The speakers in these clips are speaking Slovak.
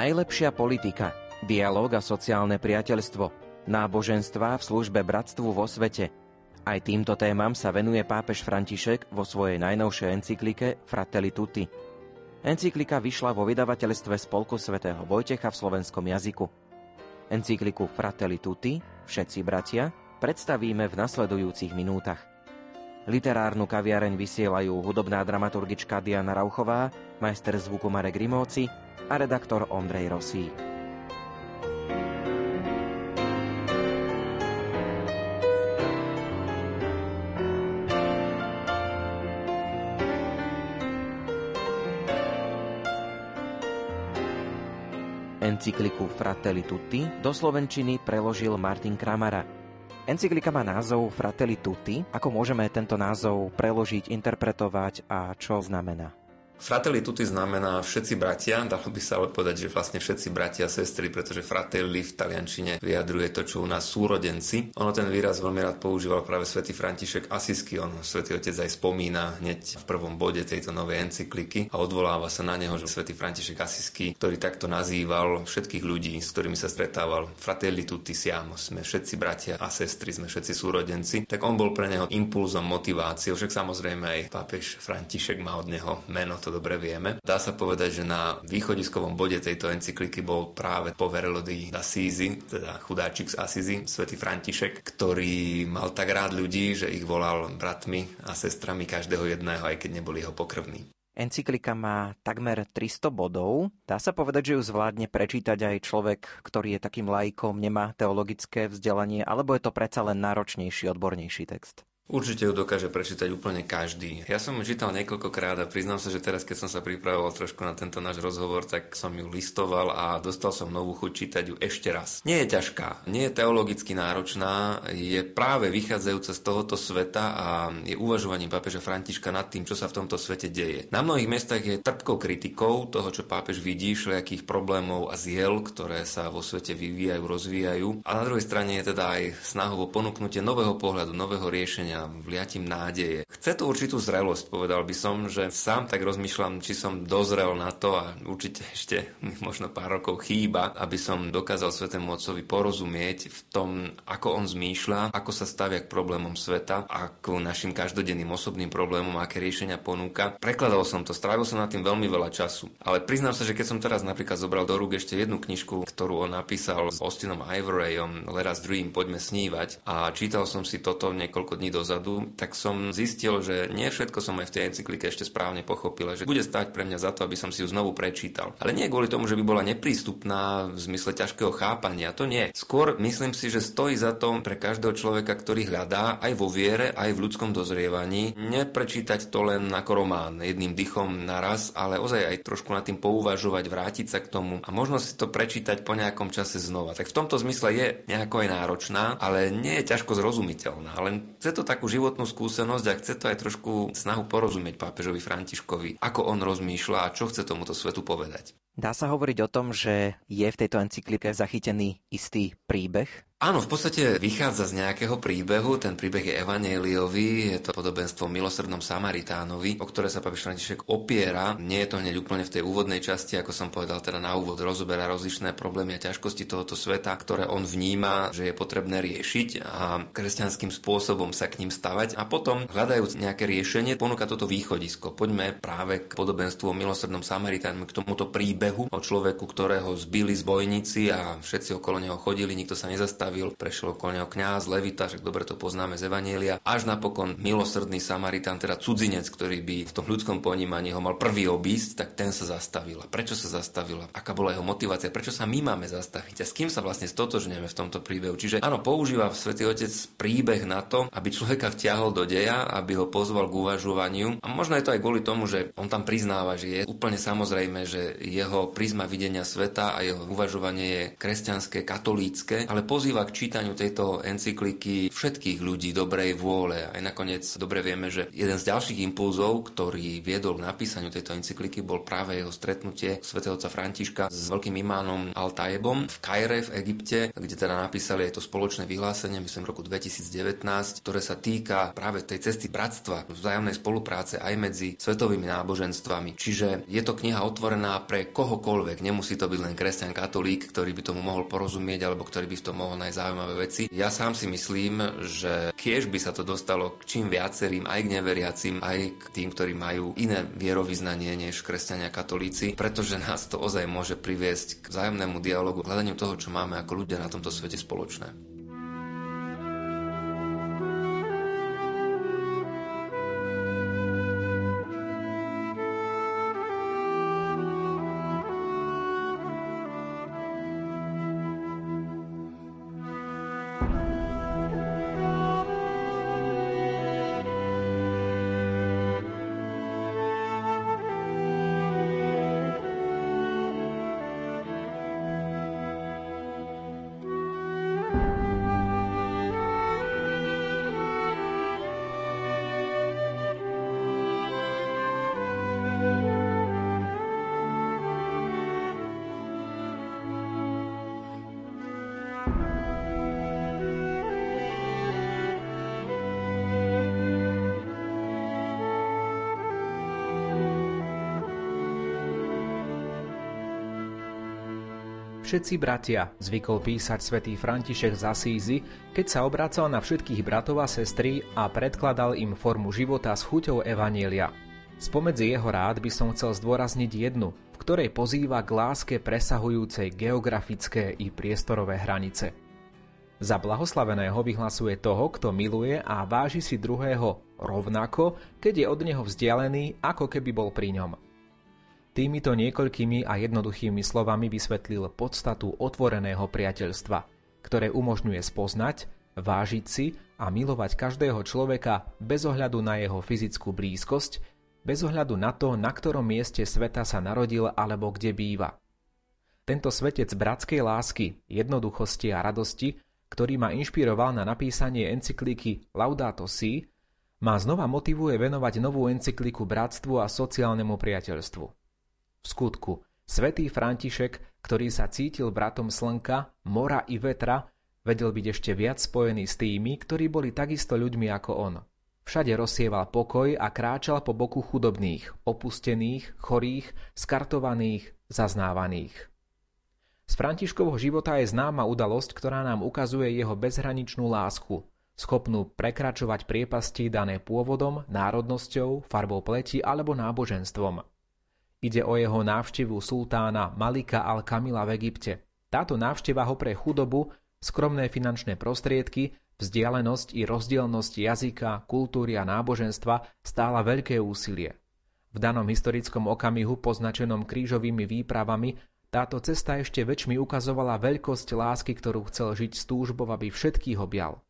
Najlepšia politika, dialóg a sociálne priateľstvo, náboženstva v službe bratstvu vo svete. Aj týmto témam sa venuje pápež František vo svojej najnovšej encyklike Fratelli Tutti. Encyklika vyšla vo vydavateľstve Spolku svätého Vojtecha v slovenskom jazyku. Encykliku Fratelli Tutti, Všetci bratia, predstavíme v nasledujúcich minútach. Literárnu kaviareň vysielajú hudobná dramaturgička Diana Rauchová, majster zvuku Marek Rimóci a redaktor Ondrej Rosík. Encykliku Fratelli Tutti do slovenčiny preložil Martin Kramara. Encyklika má názov Fratelli Tutti. Ako môžeme tento názov preložiť, interpretovať a čo znamená? Fratelli tutti znamená všetci bratia, dalo by sa ale povedať, že vlastne všetci bratia a sestry, pretože fratelli v taliančine vyjadruje to, čo u nás súrodenci. Ono ten výraz veľmi rád používal práve svätý František Asisky, on svätý Otec aj spomína hneď v prvom bode tejto novej encykliky a odvoláva sa na neho, že svätý František Asisky, ktorý takto nazýval všetkých ľudí, s ktorými sa stretával, fratelli tutti siamo, sme všetci bratia a sestry, sme všetci súrodenci, tak on bol pre neho impulzom, motiváciou, však samozrejme aj pápež František má od neho meno, to dobre vieme. Dá sa povedať, že na východiskovom bode tejto encykliky bol práve Poverello di Assisi, teda chudáčik z Assisi, svätý František, ktorý mal tak rád ľudí, že ich volal bratmi a sestrami každého jedného, aj keď neboli jeho pokrvní. Encyklika má takmer 300 bodov. Dá sa povedať, že ju zvládne prečítať aj človek, ktorý je takým lajkom, nemá teologické vzdelanie, alebo je to predsa len náročnejší, odbornejší text? Určite ju dokáže prečítať úplne každý. Ja som ju čítal niekoľkokrát a priznám sa, že teraz, keď som sa pripravoval trošku na tento náš rozhovor, tak som ju listoval a dostal som novú chuť čítať ju ešte raz. Nie je ťažká, nie je teologicky náročná, je práve vychádzajúca z tohoto sveta a je uvažovaním pápeža Františka nad tým, čo sa v tomto svete deje. Na mnohých miestach je trpkou kritikou toho, čo pápež vidí, všelijakých problémov a ziel, ktoré sa vo svete vyvíjajú, rozvíjajú. A na druhej strane je teda aj snahou o ponúknutie nového pohľadu, nového riešenia vliatím nádeje. Chce to určitú zrelosť, povedal by som, že sám tak rozmýšľam, či som dozrel na to a určite ešte možno pár rokov chýba, aby som dokázal Svetému Otcovi porozumieť v tom, ako on zmýšľa, ako sa stavia k problémom sveta, ako našim každodenným osobným problémom, aké riešenia ponúka. Prekladal som to, strávil som na tým veľmi veľa času. Ale priznám sa, že keď som teraz napríklad zobral do rúk ešte jednu knižku, ktorú on napísal s Austinom Ivorayom, Let dream, poďme snívať a čítal som si toto niekoľko dní dozadu dozadu, tak som zistil, že nie všetko som aj v tej encyklike ešte správne pochopil, že bude stať pre mňa za to, aby som si ju znovu prečítal. Ale nie kvôli tomu, že by bola neprístupná v zmysle ťažkého chápania, to nie. Skôr myslím si, že stojí za to pre každého človeka, ktorý hľadá aj vo viere, aj v ľudskom dozrievaní, neprečítať to len ako román, jedným dychom naraz, ale ozaj aj trošku nad tým pouvažovať, vrátiť sa k tomu a možno si to prečítať po nejakom čase znova. Tak v tomto zmysle je nejako aj náročná, ale nie je ťažko zrozumiteľná. Len chce to takú životnú skúsenosť a chce to aj trošku snahu porozumieť pápežovi Františkovi, ako on rozmýšľa a čo chce tomuto svetu povedať. Dá sa hovoriť o tom, že je v tejto encyklike zachytený istý príbeh Áno, v podstate vychádza z nejakého príbehu. Ten príbeh je evaneliový, je to podobenstvo o milosrdnom Samaritánovi, o ktoré sa pápež František opiera. Nie je to hneď úplne v tej úvodnej časti, ako som povedal teda na úvod, rozoberá rozlišné problémy a ťažkosti tohoto sveta, ktoré on vníma, že je potrebné riešiť a kresťanským spôsobom sa k ním stavať. A potom, hľadajúc nejaké riešenie, ponúka toto východisko. Poďme práve k podobenstvu o milosrdnom Samaritánovi, k tomuto príbehu o človeku, ktorého zbili zbojníci a všetci okolo neho chodili, nikto sa nezastavil zastavil, prešiel okolo neho kňaz, levita, však dobre to poznáme z Evanielia, až napokon milosrdný Samaritán, teda cudzinec, ktorý by v tom ľudskom ponímaní ho mal prvý obísť, tak ten sa zastavil. A prečo sa zastavil? Aká bola jeho motivácia? Prečo sa my máme zastaviť? A s kým sa vlastne stotožňujeme v tomto príbehu? Čiže áno, používa Svetý Otec príbeh na to, aby človeka vtiahol do deja, aby ho pozval k uvažovaniu. A možno je to aj kvôli tomu, že on tam priznáva, že je úplne samozrejme, že jeho prízma videnia sveta a jeho uvažovanie je kresťanské, katolícke, ale pozýva výzva k čítaniu tejto encykliky všetkých ľudí dobrej vôle. Aj nakoniec dobre vieme, že jeden z ďalších impulzov, ktorý viedol k napísaniu tejto encykliky, bol práve jeho stretnutie svätého otca Františka s veľkým imánom Al-Taebom v Kaire v Egypte, kde teda napísali aj to spoločné vyhlásenie, myslím v roku 2019, ktoré sa týka práve tej cesty bratstva, vzájomnej spolupráce aj medzi svetovými náboženstvami. Čiže je to kniha otvorená pre kohokoľvek, nemusí to byť len kresťan katolík, ktorý by tomu mohol porozumieť alebo ktorý by v tom mohol nájsť zaujímavé veci. Ja sám si myslím, že kiež by sa to dostalo k čím viacerým, aj k neveriacim, aj k tým, ktorí majú iné vierovýznanie než kresťania katolíci, pretože nás to ozaj môže priviesť k vzájomnému dialogu, hľadaniu toho, čo máme ako ľudia na tomto svete spoločné. Všetci bratia, zvykol písať svätý František z Asízy, keď sa obracal na všetkých bratov a sestry a predkladal im formu života s chuťou Evanielia. Spomedzi jeho rád by som chcel zdôrazniť jednu, v ktorej pozýva k láske presahujúcej geografické i priestorové hranice. Za blahoslaveného vyhlasuje toho, kto miluje a váži si druhého rovnako, keď je od neho vzdialený, ako keby bol pri ňom. Týmito niekoľkými a jednoduchými slovami vysvetlil podstatu otvoreného priateľstva, ktoré umožňuje spoznať, vážiť si a milovať každého človeka bez ohľadu na jeho fyzickú blízkosť, bez ohľadu na to, na ktorom mieste sveta sa narodil alebo kde býva. Tento svetec bratskej lásky, jednoduchosti a radosti, ktorý ma inšpiroval na napísanie encyklíky Laudato Si, ma znova motivuje venovať novú encykliku bratstvu a sociálnemu priateľstvu. V skutku, svätý František, ktorý sa cítil bratom slnka, mora i vetra, vedel byť ešte viac spojený s tými, ktorí boli takisto ľuďmi ako on. Všade rozsieval pokoj a kráčal po boku chudobných, opustených, chorých, skartovaných, zaznávaných. Z Františkovho života je známa udalosť, ktorá nám ukazuje jeho bezhraničnú lásku, schopnú prekračovať priepasti dané pôvodom, národnosťou, farbou pleti alebo náboženstvom. Ide o jeho návštevu sultána Malika al-Kamila v Egypte. Táto návšteva ho pre chudobu, skromné finančné prostriedky, vzdialenosť i rozdielnosť jazyka, kultúry a náboženstva stála veľké úsilie. V danom historickom okamihu poznačenom krížovými výpravami táto cesta ešte väčšmi ukazovala veľkosť lásky, ktorú chcel žiť s túžbou, aby všetkých objal.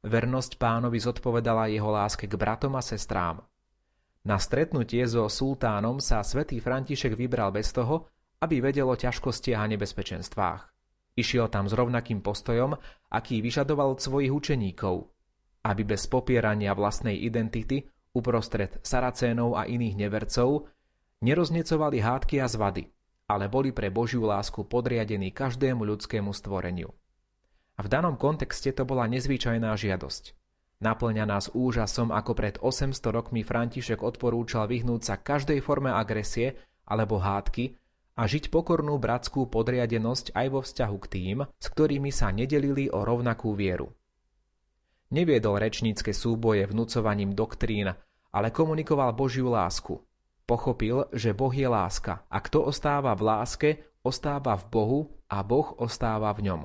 Vernosť pánovi zodpovedala jeho láske k bratom a sestrám. Na stretnutie so sultánom sa svätý František vybral bez toho, aby vedel o ťažkostiach a nebezpečenstvách. Išiel tam s rovnakým postojom, aký vyžadoval od svojich učeníkov, aby bez popierania vlastnej identity uprostred Saracénov a iných nevercov neroznecovali hádky a zvady, ale boli pre Božiu lásku podriadení každému ľudskému stvoreniu. A v danom kontexte to bola nezvyčajná žiadosť – Naplňa nás úžasom, ako pred 800 rokmi František odporúčal vyhnúť sa každej forme agresie alebo hádky a žiť pokornú bratskú podriadenosť aj vo vzťahu k tým, s ktorými sa nedelili o rovnakú vieru. Neviedol rečnícke súboje vnúcovaním doktrín, ale komunikoval Božiu lásku. Pochopil, že Boh je láska a kto ostáva v láske, ostáva v Bohu a Boh ostáva v ňom.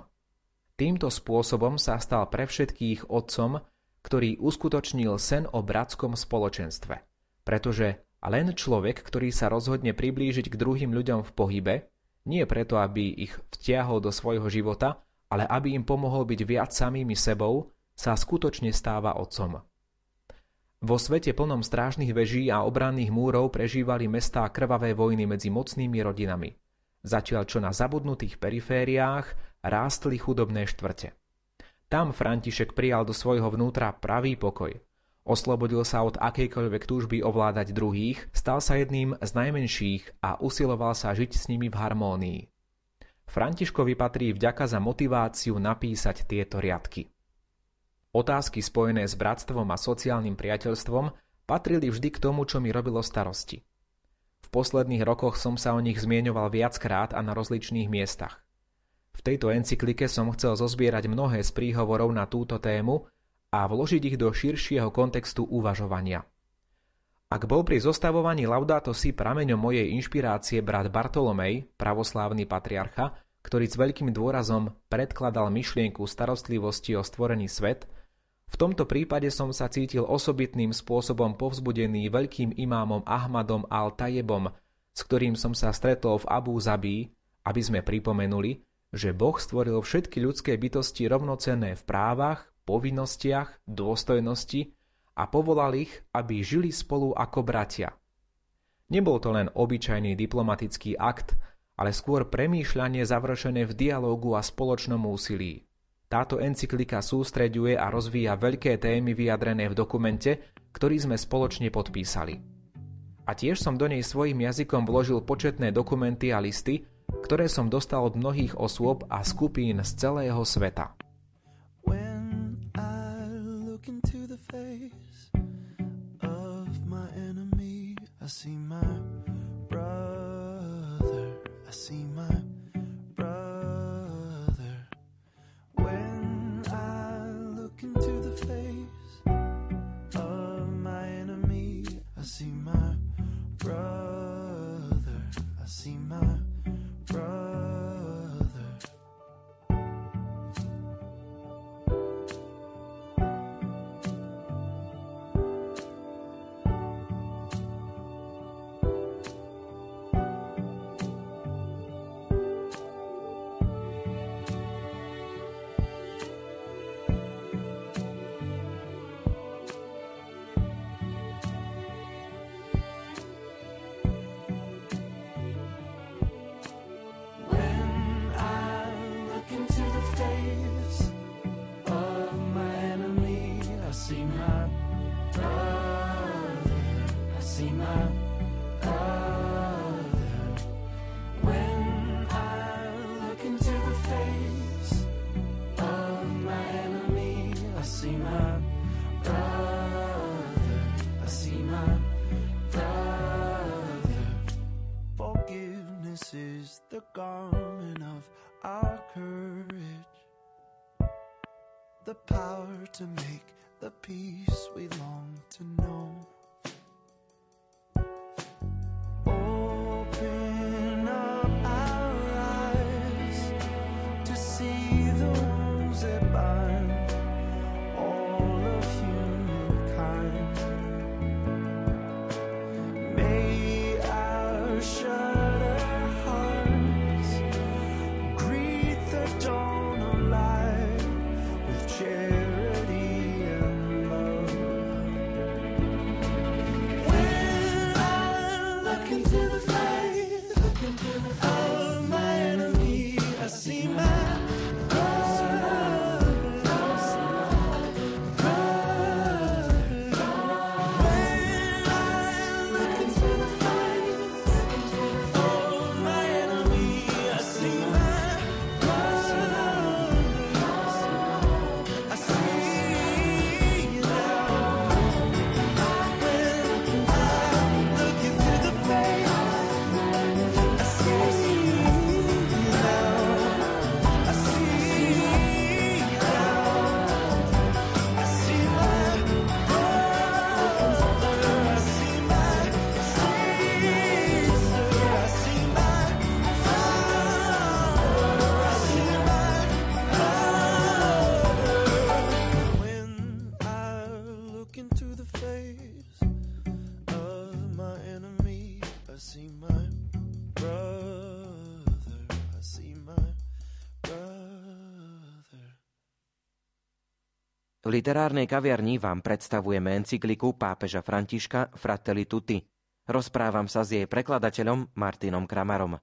Týmto spôsobom sa stal pre všetkých otcom, ktorý uskutočnil sen o bratskom spoločenstve. Pretože len človek, ktorý sa rozhodne priblížiť k druhým ľuďom v pohybe, nie preto, aby ich vtiahol do svojho života, ale aby im pomohol byť viac samými sebou, sa skutočne stáva otcom. Vo svete plnom strážnych veží a obranných múrov prežívali mestá krvavé vojny medzi mocnými rodinami. Zatiaľ čo na zabudnutých perifériách rástli chudobné štvrte. Tam František prijal do svojho vnútra pravý pokoj. Oslobodil sa od akejkoľvek túžby ovládať druhých, stal sa jedným z najmenších a usiloval sa žiť s nimi v harmónii. Františkovi patrí vďaka za motiváciu napísať tieto riadky. Otázky spojené s bratstvom a sociálnym priateľstvom patrili vždy k tomu, čo mi robilo starosti. V posledných rokoch som sa o nich zmieňoval viackrát a na rozličných miestach. V tejto encyklike som chcel zozbierať mnohé z príhovorov na túto tému a vložiť ich do širšieho kontextu uvažovania. Ak bol pri zostavovaní Laudato si prameňom mojej inšpirácie brat Bartolomej, pravoslávny patriarcha, ktorý s veľkým dôrazom predkladal myšlienku starostlivosti o stvorený svet, v tomto prípade som sa cítil osobitným spôsobom povzbudený veľkým imámom Ahmadom al-Tajebom, s ktorým som sa stretol v Abu Zabí, aby sme pripomenuli, že Boh stvoril všetky ľudské bytosti rovnocenné v právach, povinnostiach, dôstojnosti a povolal ich, aby žili spolu ako bratia. Nebol to len obyčajný diplomatický akt, ale skôr premýšľanie završené v dialógu a spoločnom úsilí. Táto encyklika sústreďuje a rozvíja veľké témy vyjadrené v dokumente, ktorý sme spoločne podpísali. A tiež som do nej svojim jazykom vložil početné dokumenty a listy, ktoré som dostal od mnohých osôb a skupín z celého sveta. I look into the garment of our courage, the power to make the peace we long to know. Literárnej kaviarni vám predstavujeme encykliku pápeža Františka Fratelli Tutti. Rozprávam sa s jej prekladateľom Martinom Kramarom.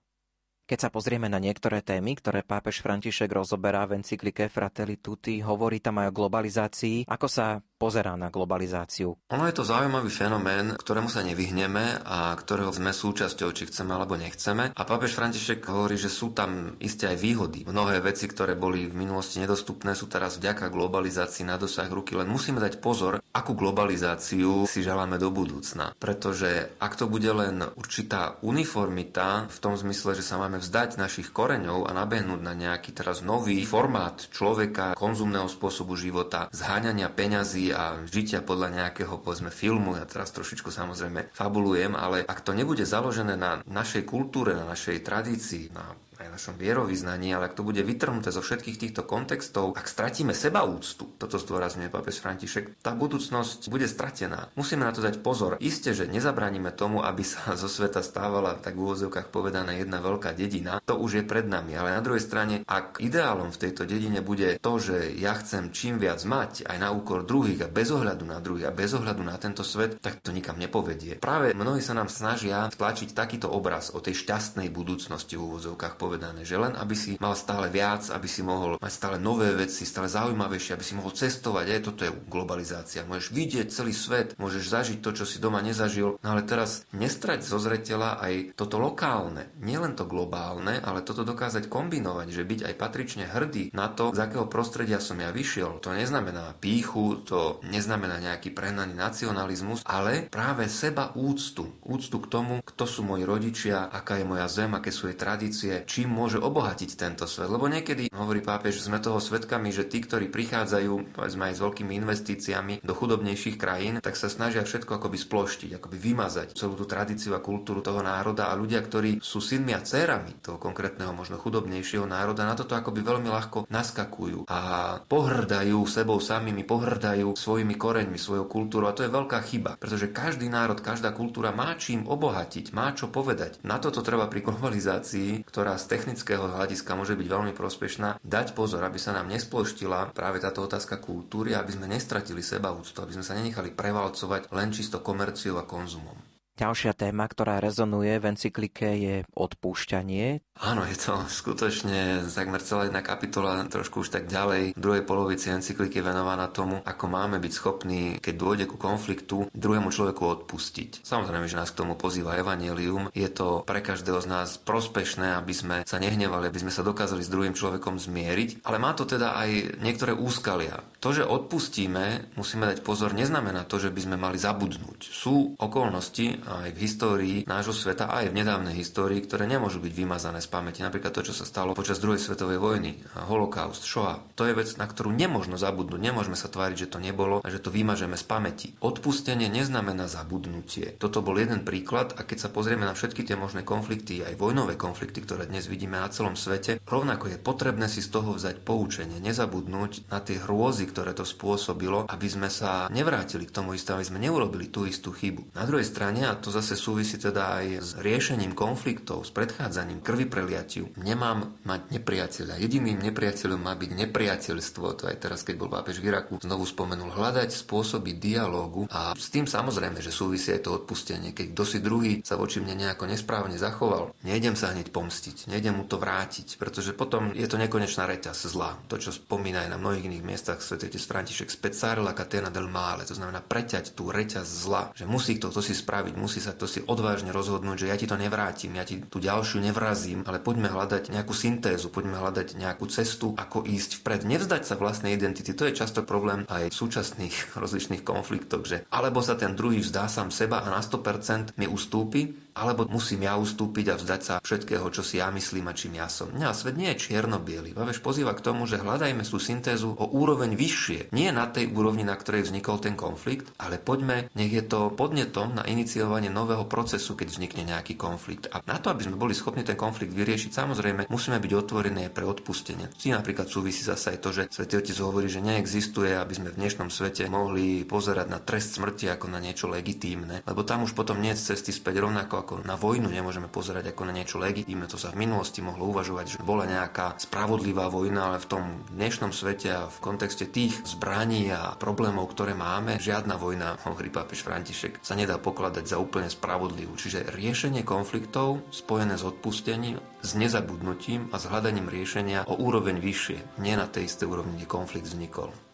Keď sa pozrieme na niektoré témy, ktoré pápež František rozoberá v encyklike Fratelli Tutti, hovorí tam aj o globalizácii, ako sa pozerá na globalizáciu. Ono je to zaujímavý fenomén, ktorému sa nevyhneme a ktorého sme súčasťou, či chceme alebo nechceme. A pápež František hovorí, že sú tam isté aj výhody. Mnohé veci, ktoré boli v minulosti nedostupné, sú teraz vďaka globalizácii na dosah ruky. Len musíme dať pozor, akú globalizáciu si želáme do budúcna. Pretože ak to bude len určitá uniformita v tom zmysle, že sa máme vzdať našich koreňov a nabehnúť na nejaký teraz nový formát človeka, konzumného spôsobu života, zháňania peňazí a žitia podľa nejakého, povedzme, filmu, ja teraz trošičku samozrejme fabulujem, ale ak to nebude založené na našej kultúre, na našej tradícii, na aj našom vierovýznaní, ale ak to bude vytrhnuté zo všetkých týchto kontextov, ak stratíme seba úctu, toto zdôrazňuje pápež František, tá budúcnosť bude stratená. Musíme na to dať pozor. Isté, že nezabránime tomu, aby sa zo sveta stávala, tak v úvozovkách povedané, jedna veľká dedina. To už je pred nami, ale na druhej strane, ak ideálom v tejto dedine bude to, že ja chcem čím viac mať aj na úkor druhých a bez ohľadu na druhých a bez ohľadu na tento svet, tak to nikam nepovedie. Práve mnohí sa nám snažia vtlačiť takýto obraz o tej šťastnej budúcnosti v úvozovkách povedané, že len aby si mal stále viac, aby si mohol mať stále nové veci, stále zaujímavejšie, aby si mohol cestovať, aj toto je globalizácia. Môžeš vidieť celý svet, môžeš zažiť to, čo si doma nezažil, no ale teraz nestrať zo zreteľa aj toto lokálne, nielen to globálne, ale toto dokázať kombinovať, že byť aj patrične hrdý na to, z akého prostredia som ja vyšiel. To neznamená píchu, to neznamená nejaký prehnaný nacionalizmus, ale práve seba úctu. Úctu k tomu, kto sú moji rodičia, aká je moja zem, aké sú jej tradície, čím môže obohatiť tento svet. Lebo niekedy, hovorí pápež, sme toho svetkami, že tí, ktorí prichádzajú, povedzme aj s veľkými investíciami do chudobnejších krajín, tak sa snažia všetko akoby sploštiť, akoby vymazať celú tú tradíciu a kultúru toho národa a ľudia, ktorí sú synmi a dcerami toho konkrétneho, možno chudobnejšieho národa, na toto akoby veľmi ľahko naskakujú a pohrdajú sebou samými, pohrdajú svojimi koreňmi, svojou kultúrou a to je veľká chyba, pretože každý národ, každá kultúra má čím obohatiť, má čo povedať. Na toto treba pri globalizácii, ktorá z technického hľadiska môže byť veľmi prospešná, dať pozor, aby sa nám nesploštila práve táto otázka kultúry, aby sme nestratili seba úctu, aby sme sa nenechali prevalcovať len čisto komerciou a konzumom. Ďalšia téma, ktorá rezonuje v encyklike je odpúšťanie. Áno, je to skutočne takmer celá jedna kapitola, trošku už tak ďalej. V druhej polovici encykliky je venovaná tomu, ako máme byť schopní, keď dôjde ku konfliktu, druhému človeku odpustiť. Samozrejme, že nás k tomu pozýva Evangelium. Je to pre každého z nás prospešné, aby sme sa nehnevali, aby sme sa dokázali s druhým človekom zmieriť, ale má to teda aj niektoré úskalia. To, že odpustíme, musíme dať pozor, neznamená to, že by sme mali zabudnúť. Sú okolnosti, aj v histórii nášho sveta, aj v nedávnej histórii, ktoré nemôžu byť vymazané z pamäti. Napríklad to, čo sa stalo počas druhej svetovej vojny, holokaust, Shoah. To je vec, na ktorú nemôžno zabudnúť. Nemôžeme sa tváriť, že to nebolo a že to vymažeme z pamäti. Odpustenie neznamená zabudnutie. Toto bol jeden príklad a keď sa pozrieme na všetky tie možné konflikty, aj vojnové konflikty, ktoré dnes vidíme na celom svete, rovnako je potrebné si z toho vzať poučenie, nezabudnúť na tie hrôzy, ktoré to spôsobilo, aby sme sa nevrátili k tomu istému, aby sme neurobili tú istú chybu. Na druhej strane, to zase súvisí teda aj s riešením konfliktov, s predchádzaním krvi preliatiu. Nemám mať nepriateľa. Jediným nepriateľom má byť nepriateľstvo. To aj teraz, keď bol pápež v Iraku, znovu spomenul hľadať spôsoby dialógu a s tým samozrejme, že súvisí aj to odpustenie. Keď kto si druhý sa voči mne nejako nesprávne zachoval, nejdem sa hneď pomstiť, nejdem mu to vrátiť, pretože potom je to nekonečná reťaz zla. To, čo spomína aj na mnohých iných miestach svetete František, specare la catena del male, to znamená preťať tú reťaz zla, že musí to, to si spraviť, musí sa to si odvážne rozhodnúť, že ja ti to nevrátim, ja ti tú ďalšiu nevrazím, ale poďme hľadať nejakú syntézu, poďme hľadať nejakú cestu, ako ísť vpred. Nevzdať sa vlastnej identity, to je často problém aj v súčasných rozličných konfliktoch, že alebo sa ten druhý vzdá sám seba a na 100% mi ustúpi, alebo musím ja ustúpiť a vzdať sa všetkého, čo si ja myslím a čím ja som. Nie, svet nie je čierno-biely. Baveš pozýva k tomu, že hľadajme tú syntézu o úroveň vyššie. Nie na tej úrovni, na ktorej vznikol ten konflikt, ale poďme, nech je to podnetom na iniciovanie nového procesu, keď vznikne nejaký konflikt. A na to, aby sme boli schopní ten konflikt vyriešiť, samozrejme musíme byť otvorení pre odpustenie. Si napríklad súvisí zase aj to, že Svetý Otec hovorí, že neexistuje, aby sme v dnešnom svete mohli pozerať na trest smrti ako na niečo legitímne, lebo tam už potom nie je cesty späť rovnako ako na vojnu nemôžeme pozerať ako na niečo legitímne. To sa v minulosti mohlo uvažovať, že bola nejaká spravodlivá vojna, ale v tom dnešnom svete a v kontexte tých zbraní a problémov, ktoré máme, žiadna vojna, hovorí pápež František, sa nedá pokladať za úplne spravodlivú. Čiže riešenie konfliktov spojené s odpustením, s nezabudnutím a s hľadaním riešenia o úroveň vyššie, nie na tej istej úrovni, kde konflikt vznikol.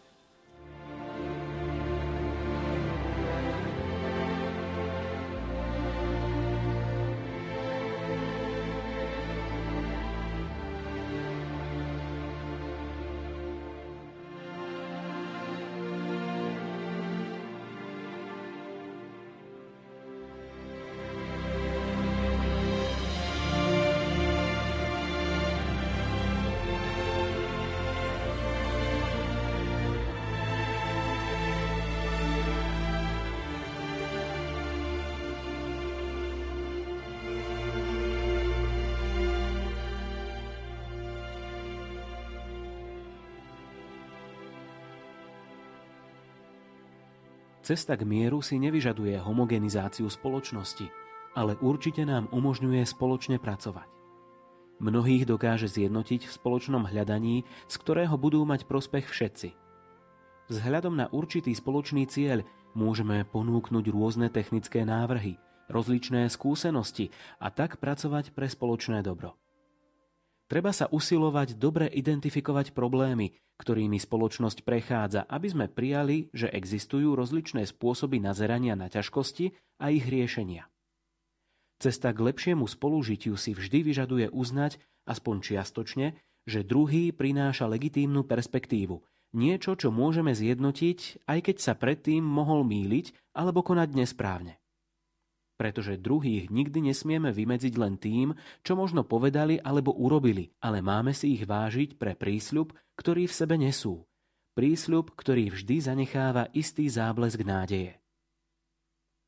Cesta k mieru si nevyžaduje homogenizáciu spoločnosti, ale určite nám umožňuje spoločne pracovať. Mnohých dokáže zjednotiť v spoločnom hľadaní, z ktorého budú mať prospech všetci. Vzhľadom na určitý spoločný cieľ môžeme ponúknuť rôzne technické návrhy, rozličné skúsenosti a tak pracovať pre spoločné dobro. Treba sa usilovať dobre identifikovať problémy, ktorými spoločnosť prechádza, aby sme prijali, že existujú rozličné spôsoby nazerania na ťažkosti a ich riešenia. Cesta k lepšiemu spolužitiu si vždy vyžaduje uznať, aspoň čiastočne, že druhý prináša legitímnu perspektívu, niečo, čo môžeme zjednotiť, aj keď sa predtým mohol míliť alebo konať nesprávne pretože druhých nikdy nesmieme vymedziť len tým, čo možno povedali alebo urobili, ale máme si ich vážiť pre prísľub, ktorý v sebe nesú. Prísľub, ktorý vždy zanecháva istý záblesk nádeje.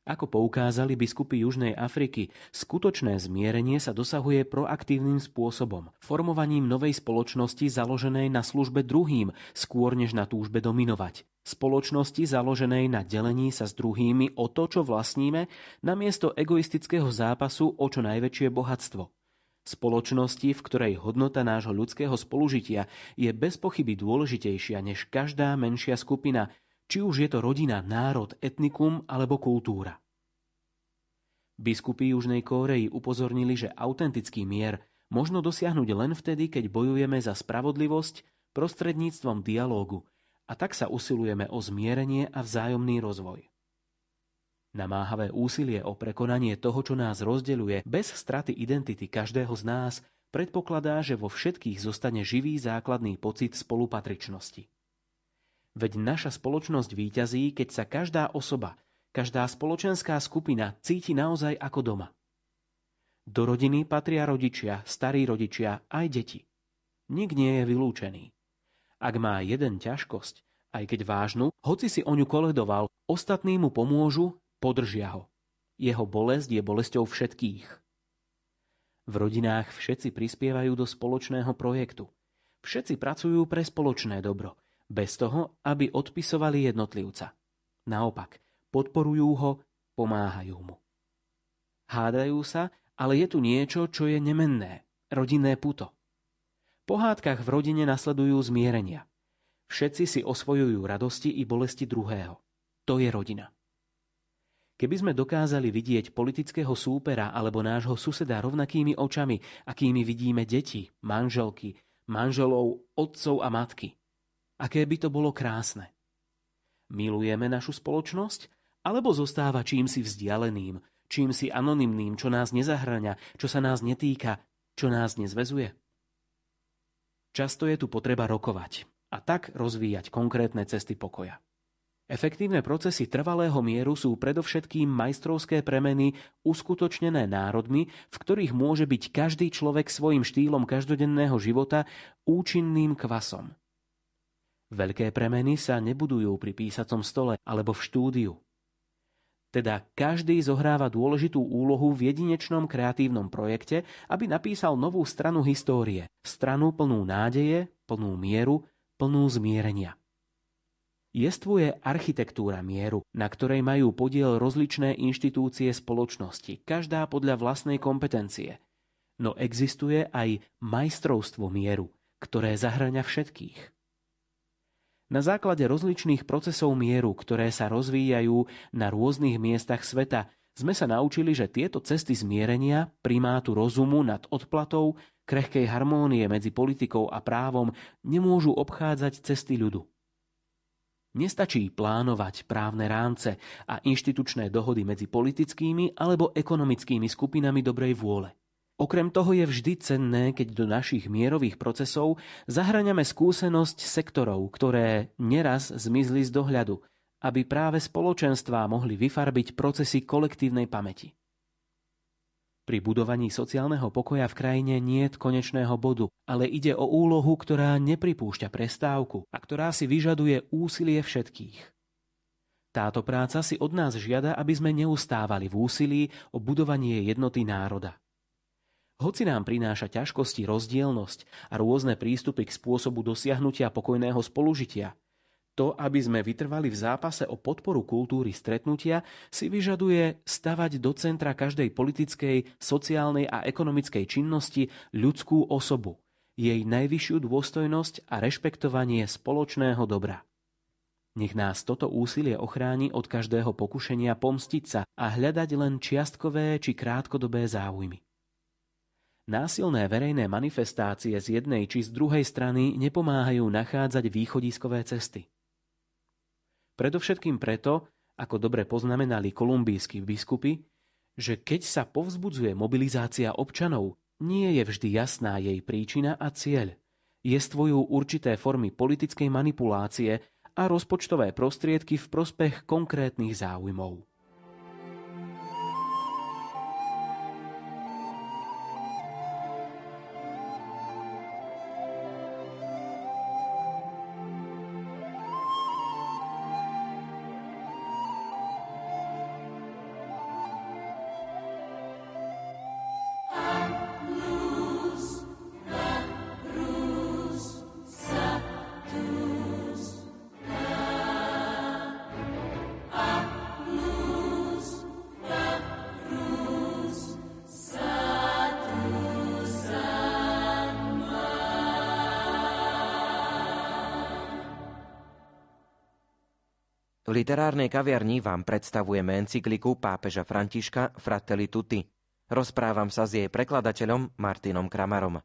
Ako poukázali biskupy Južnej Afriky, skutočné zmierenie sa dosahuje proaktívnym spôsobom, formovaním novej spoločnosti založenej na službe druhým, skôr než na túžbe dominovať. Spoločnosti založenej na delení sa s druhými o to, čo vlastníme, namiesto egoistického zápasu o čo najväčšie bohatstvo. Spoločnosti, v ktorej hodnota nášho ľudského spolužitia je bez pochyby dôležitejšia než každá menšia skupina, či už je to rodina, národ, etnikum alebo kultúra. Biskupy Južnej Kórei upozornili, že autentický mier možno dosiahnuť len vtedy, keď bojujeme za spravodlivosť prostredníctvom dialógu a tak sa usilujeme o zmierenie a vzájomný rozvoj. Namáhavé úsilie o prekonanie toho, čo nás rozdeľuje, bez straty identity každého z nás, predpokladá, že vo všetkých zostane živý základný pocit spolupatričnosti. Veď naša spoločnosť výťazí, keď sa každá osoba, každá spoločenská skupina cíti naozaj ako doma. Do rodiny patria rodičia, starí rodičia, aj deti. Nik nie je vylúčený. Ak má jeden ťažkosť, aj keď vážnu, hoci si o ňu koledoval, ostatní mu pomôžu, podržia ho. Jeho bolesť je bolesťou všetkých. V rodinách všetci prispievajú do spoločného projektu. Všetci pracujú pre spoločné dobro bez toho, aby odpisovali jednotlivca. Naopak, podporujú ho, pomáhajú mu. Hádajú sa, ale je tu niečo, čo je nemenné, rodinné puto. Po hádkach v rodine nasledujú zmierenia. Všetci si osvojujú radosti i bolesti druhého. To je rodina. Keby sme dokázali vidieť politického súpera alebo nášho suseda rovnakými očami, akými vidíme deti, manželky, manželov, otcov a matky – Aké by to bolo krásne. Milujeme našu spoločnosť? Alebo zostáva čím si vzdialeným, čím si anonymným, čo nás nezahrania, čo sa nás netýka, čo nás nezvezuje? Často je tu potreba rokovať a tak rozvíjať konkrétne cesty pokoja. Efektívne procesy trvalého mieru sú predovšetkým majstrovské premeny uskutočnené národmi, v ktorých môže byť každý človek svojim štýlom každodenného života účinným kvasom. Veľké premeny sa nebudujú pri písacom stole alebo v štúdiu. Teda každý zohráva dôležitú úlohu v jedinečnom kreatívnom projekte, aby napísal novú stranu histórie. Stranu plnú nádeje, plnú mieru, plnú zmierenia. Jestvuje architektúra mieru, na ktorej majú podiel rozličné inštitúcie spoločnosti, každá podľa vlastnej kompetencie. No existuje aj majstrovstvo mieru, ktoré zahrania všetkých. Na základe rozličných procesov mieru, ktoré sa rozvíjajú na rôznych miestach sveta, sme sa naučili, že tieto cesty zmierenia, primátu rozumu nad odplatou, krehkej harmónie medzi politikou a právom nemôžu obchádzať cesty ľudu. Nestačí plánovať právne rámce a inštitučné dohody medzi politickými alebo ekonomickými skupinami dobrej vôle. Okrem toho je vždy cenné, keď do našich mierových procesov zahraňame skúsenosť sektorov, ktoré neraz zmizli z dohľadu, aby práve spoločenstvá mohli vyfarbiť procesy kolektívnej pamäti. Pri budovaní sociálneho pokoja v krajine nie je konečného bodu, ale ide o úlohu, ktorá nepripúšťa prestávku a ktorá si vyžaduje úsilie všetkých. Táto práca si od nás žiada, aby sme neustávali v úsilí o budovanie jednoty národa. Hoci nám prináša ťažkosti rozdielnosť a rôzne prístupy k spôsobu dosiahnutia pokojného spolužitia, to, aby sme vytrvali v zápase o podporu kultúry stretnutia, si vyžaduje stavať do centra každej politickej, sociálnej a ekonomickej činnosti ľudskú osobu, jej najvyššiu dôstojnosť a rešpektovanie spoločného dobra. Nech nás toto úsilie ochráni od každého pokušenia pomstiť sa a hľadať len čiastkové či krátkodobé záujmy. Násilné verejné manifestácie z jednej či z druhej strany nepomáhajú nachádzať východiskové cesty. Predovšetkým preto, ako dobre poznamenali kolumbijskí biskupy, že keď sa povzbudzuje mobilizácia občanov, nie je vždy jasná jej príčina a cieľ. Jestvujú určité formy politickej manipulácie a rozpočtové prostriedky v prospech konkrétnych záujmov. Literárnej kaviarni vám predstavujeme encykliku pápeža Františka Fratelli Tutti. Rozprávam sa s jej prekladateľom Martinom Kramarom.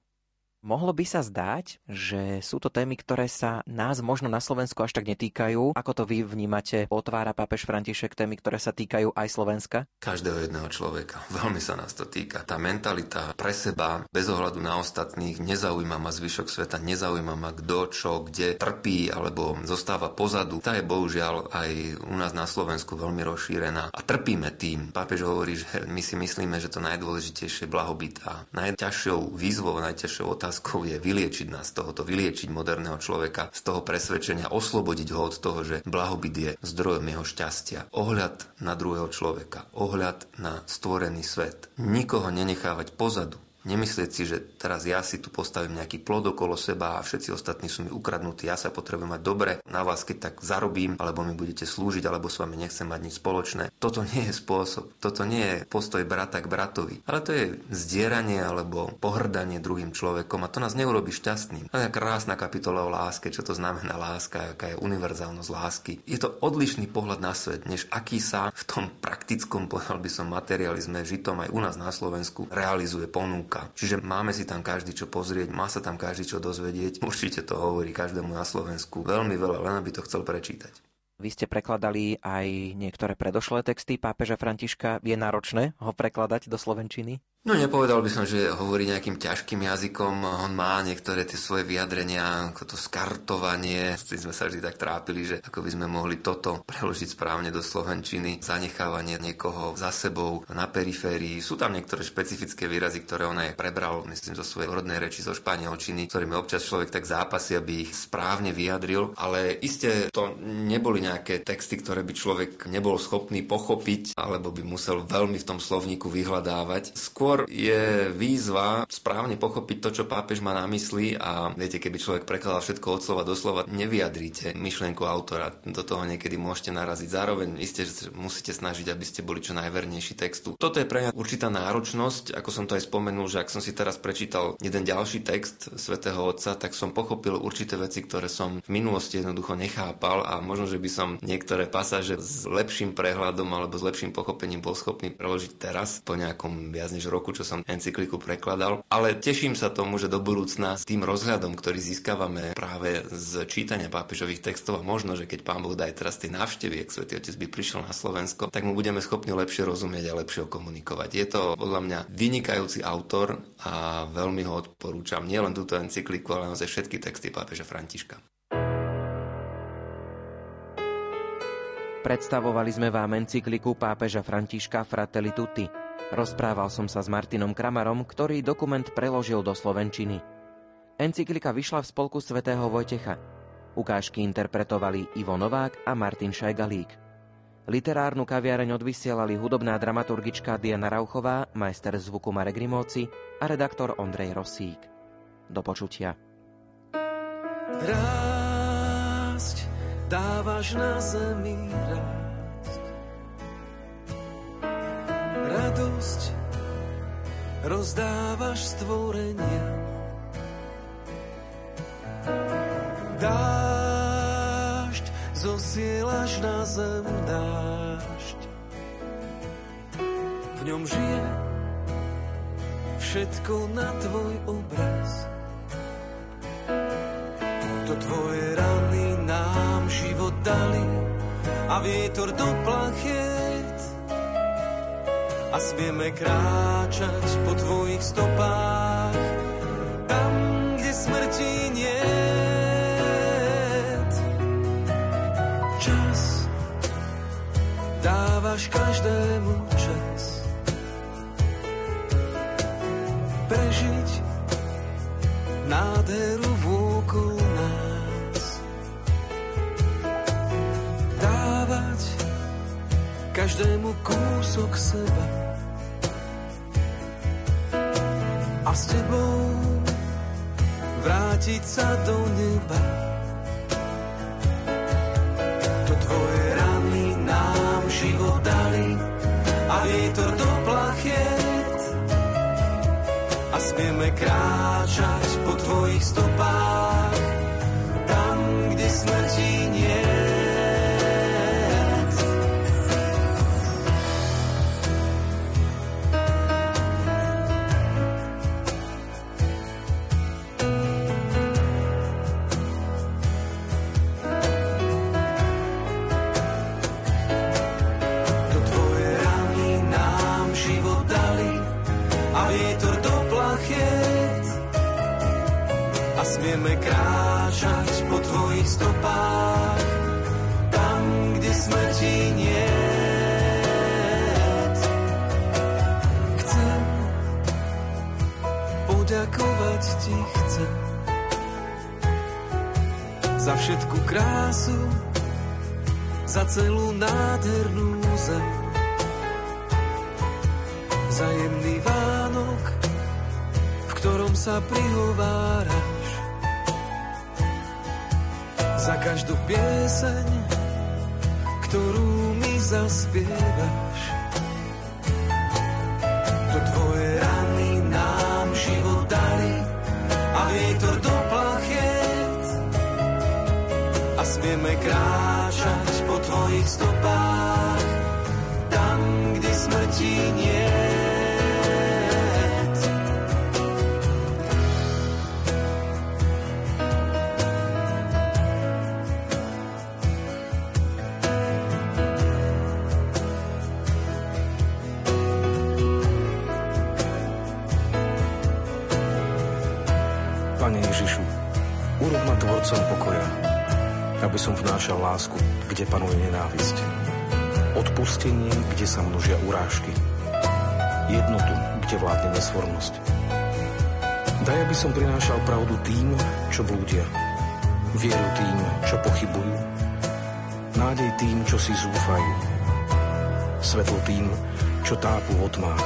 Mohlo by sa zdať, že sú to témy, ktoré sa nás možno na Slovensku až tak netýkajú. Ako to vy vnímate? Otvára pápež František témy, ktoré sa týkajú aj Slovenska? Každého jedného človeka. Veľmi sa nás to týka. Tá mentalita pre seba, bez ohľadu na ostatných, nezaujíma ma zvyšok sveta, nezaujíma ma kto, čo, kde trpí alebo zostáva pozadu. Tá je bohužiaľ aj u nás na Slovensku veľmi rozšírená a trpíme tým. Pápež hovorí, že my si myslíme, že to najdôležitejšie je blahobyt a najťažšou výzvou, najťažšou otázkou otázkou je vyliečiť nás z tohoto, vyliečiť moderného človeka z toho presvedčenia, oslobodiť ho od toho, že blahobyt je zdrojom jeho šťastia. Ohľad na druhého človeka, ohľad na stvorený svet. Nikoho nenechávať pozadu. Nemyslieť si, že teraz ja si tu postavím nejaký plod okolo seba a všetci ostatní sú mi ukradnutí, ja sa potrebujem mať dobre, na vás keď tak zarobím, alebo mi budete slúžiť, alebo s vami nechcem mať nič spoločné. Toto nie je spôsob, toto nie je postoj brata k bratovi, ale to je zdieranie alebo pohrdanie druhým človekom a to nás neurobi šťastným. To je krásna kapitola o láske, čo to znamená láska, aká je univerzálnosť lásky. Je to odlišný pohľad na svet, než aký sa v tom praktickom, povedal by som, materializme žitom aj u nás na Slovensku realizuje, ponúka roka. Čiže máme si tam každý čo pozrieť, má sa tam každý čo dozvedieť. Určite to hovorí každému na Slovensku veľmi veľa, len aby to chcel prečítať. Vy ste prekladali aj niektoré predošlé texty pápeža Františka. Je náročné ho prekladať do slovenčiny? No nepovedal by som, že hovorí nejakým ťažkým jazykom. On má niektoré tie svoje vyjadrenia, ako to skartovanie. S sme sa vždy tak trápili, že ako by sme mohli toto preložiť správne do slovenčiny. Zanechávanie niekoho za sebou na periférii. Sú tam niektoré špecifické výrazy, ktoré on aj prebral, myslím, zo svojej rodnej reči zo španielčiny, ktorými občas človek tak zápasí, aby ich správne vyjadril. Ale iste to neboli nejaké texty, ktoré by človek nebol schopný pochopiť, alebo by musel veľmi v tom slovníku vyhľadávať. Skôr Humor je výzva správne pochopiť to, čo pápež má na mysli a viete, keby človek prekladal všetko od slova do slova, nevyjadríte myšlienku autora. Do toho niekedy môžete naraziť. Zároveň isté, že musíte snažiť, aby ste boli čo najvernejší textu. Toto je pre mňa určitá náročnosť, ako som to aj spomenul, že ak som si teraz prečítal jeden ďalší text svätého Otca, tak som pochopil určité veci, ktoré som v minulosti jednoducho nechápal a možno, že by som niektoré pasáže s lepším prehľadom alebo s lepším pochopením bol schopný preložiť teraz po nejakom viac než roku, čo som encykliku prekladal. Ale teším sa tomu, že do budúcna s tým rozhľadom, ktorý získavame práve z čítania pápežových textov a možno, že keď pán Boh dá aj teraz tie návštevy, ak Svetý Otec by prišiel na Slovensko, tak mu budeme schopní lepšie rozumieť a lepšie komunikovať. Je to podľa mňa vynikajúci autor a veľmi ho odporúčam. Nielen túto encykliku, ale naozaj všetky texty pápeža Františka. Predstavovali sme vám encykliku pápeža Františka Fratelli Tutti. Rozprával som sa s Martinom Kramarom, ktorý dokument preložil do slovenčiny. Encyklika vyšla v spolku svätého Vojtecha. Ukážky interpretovali Ivo Novák a Martin Šajgalík. Literárnu kaviareň odvysielali hudobná dramaturgička Diana Rauchová, majster zvuku Marek Grimovci a redaktor Ondrej Rosík. Do počutia. Rásť dávaš na zemi rásť. Radosť rozdávaš stvorenia. Dážď zosielaš na zem dážď. V ňom žije všetko na tvoj obraz. To tvoje rany nám život dali a vietor do plachiet. A smieme kráčať po tvojich stopách, tam, kde smrti nie. Čas dávaš každému čas. Prežiť nádheru vôkol nás. Dávať každému kúsok seba. S tebou vrátiť sa do neba. To tvoje rany nám život dali a vietor do plachiet a smieme kráčať po tvojich stopách, ti chcem za všetku krásu, za celú nádhernú zem za jemný Vánok, v ktorom sa prihováraš. Za každú pieseň, ktorú mi zaspievaš. Kde smrti nie. Pane Ježišu, urob ma pokoja, aby som vnášal lásku, kde panuje nenávisť. Odpustenie, kde sa množia urážky. Jednotu, kde vládne nesvornosť. Daj, aby som prinášal pravdu tým, čo blúdia. Vieru tým, čo pochybujú. Nádej tým, čo si zúfajú. Svetlo tým, čo tápu v tmách.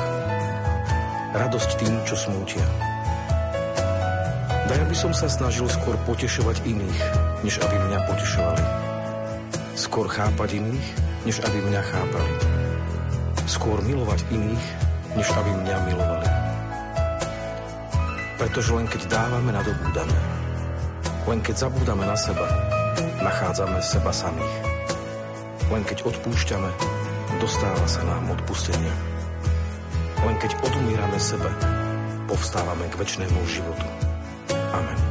radosť tým, čo smútia. Daj, aby som sa snažil skôr potešovať iných, než aby mňa potešovali. Skôr chápať iných, než aby mňa chápali. Skôr milovať iných, než aby mňa milovali. Pretože len keď dávame, nadobúdame. Len keď zabúdame na seba, nachádzame seba samých. Len keď odpúšťame, dostáva sa nám odpustenie. Len keď odumírame sebe, povstávame k väčšnému životu. Amen.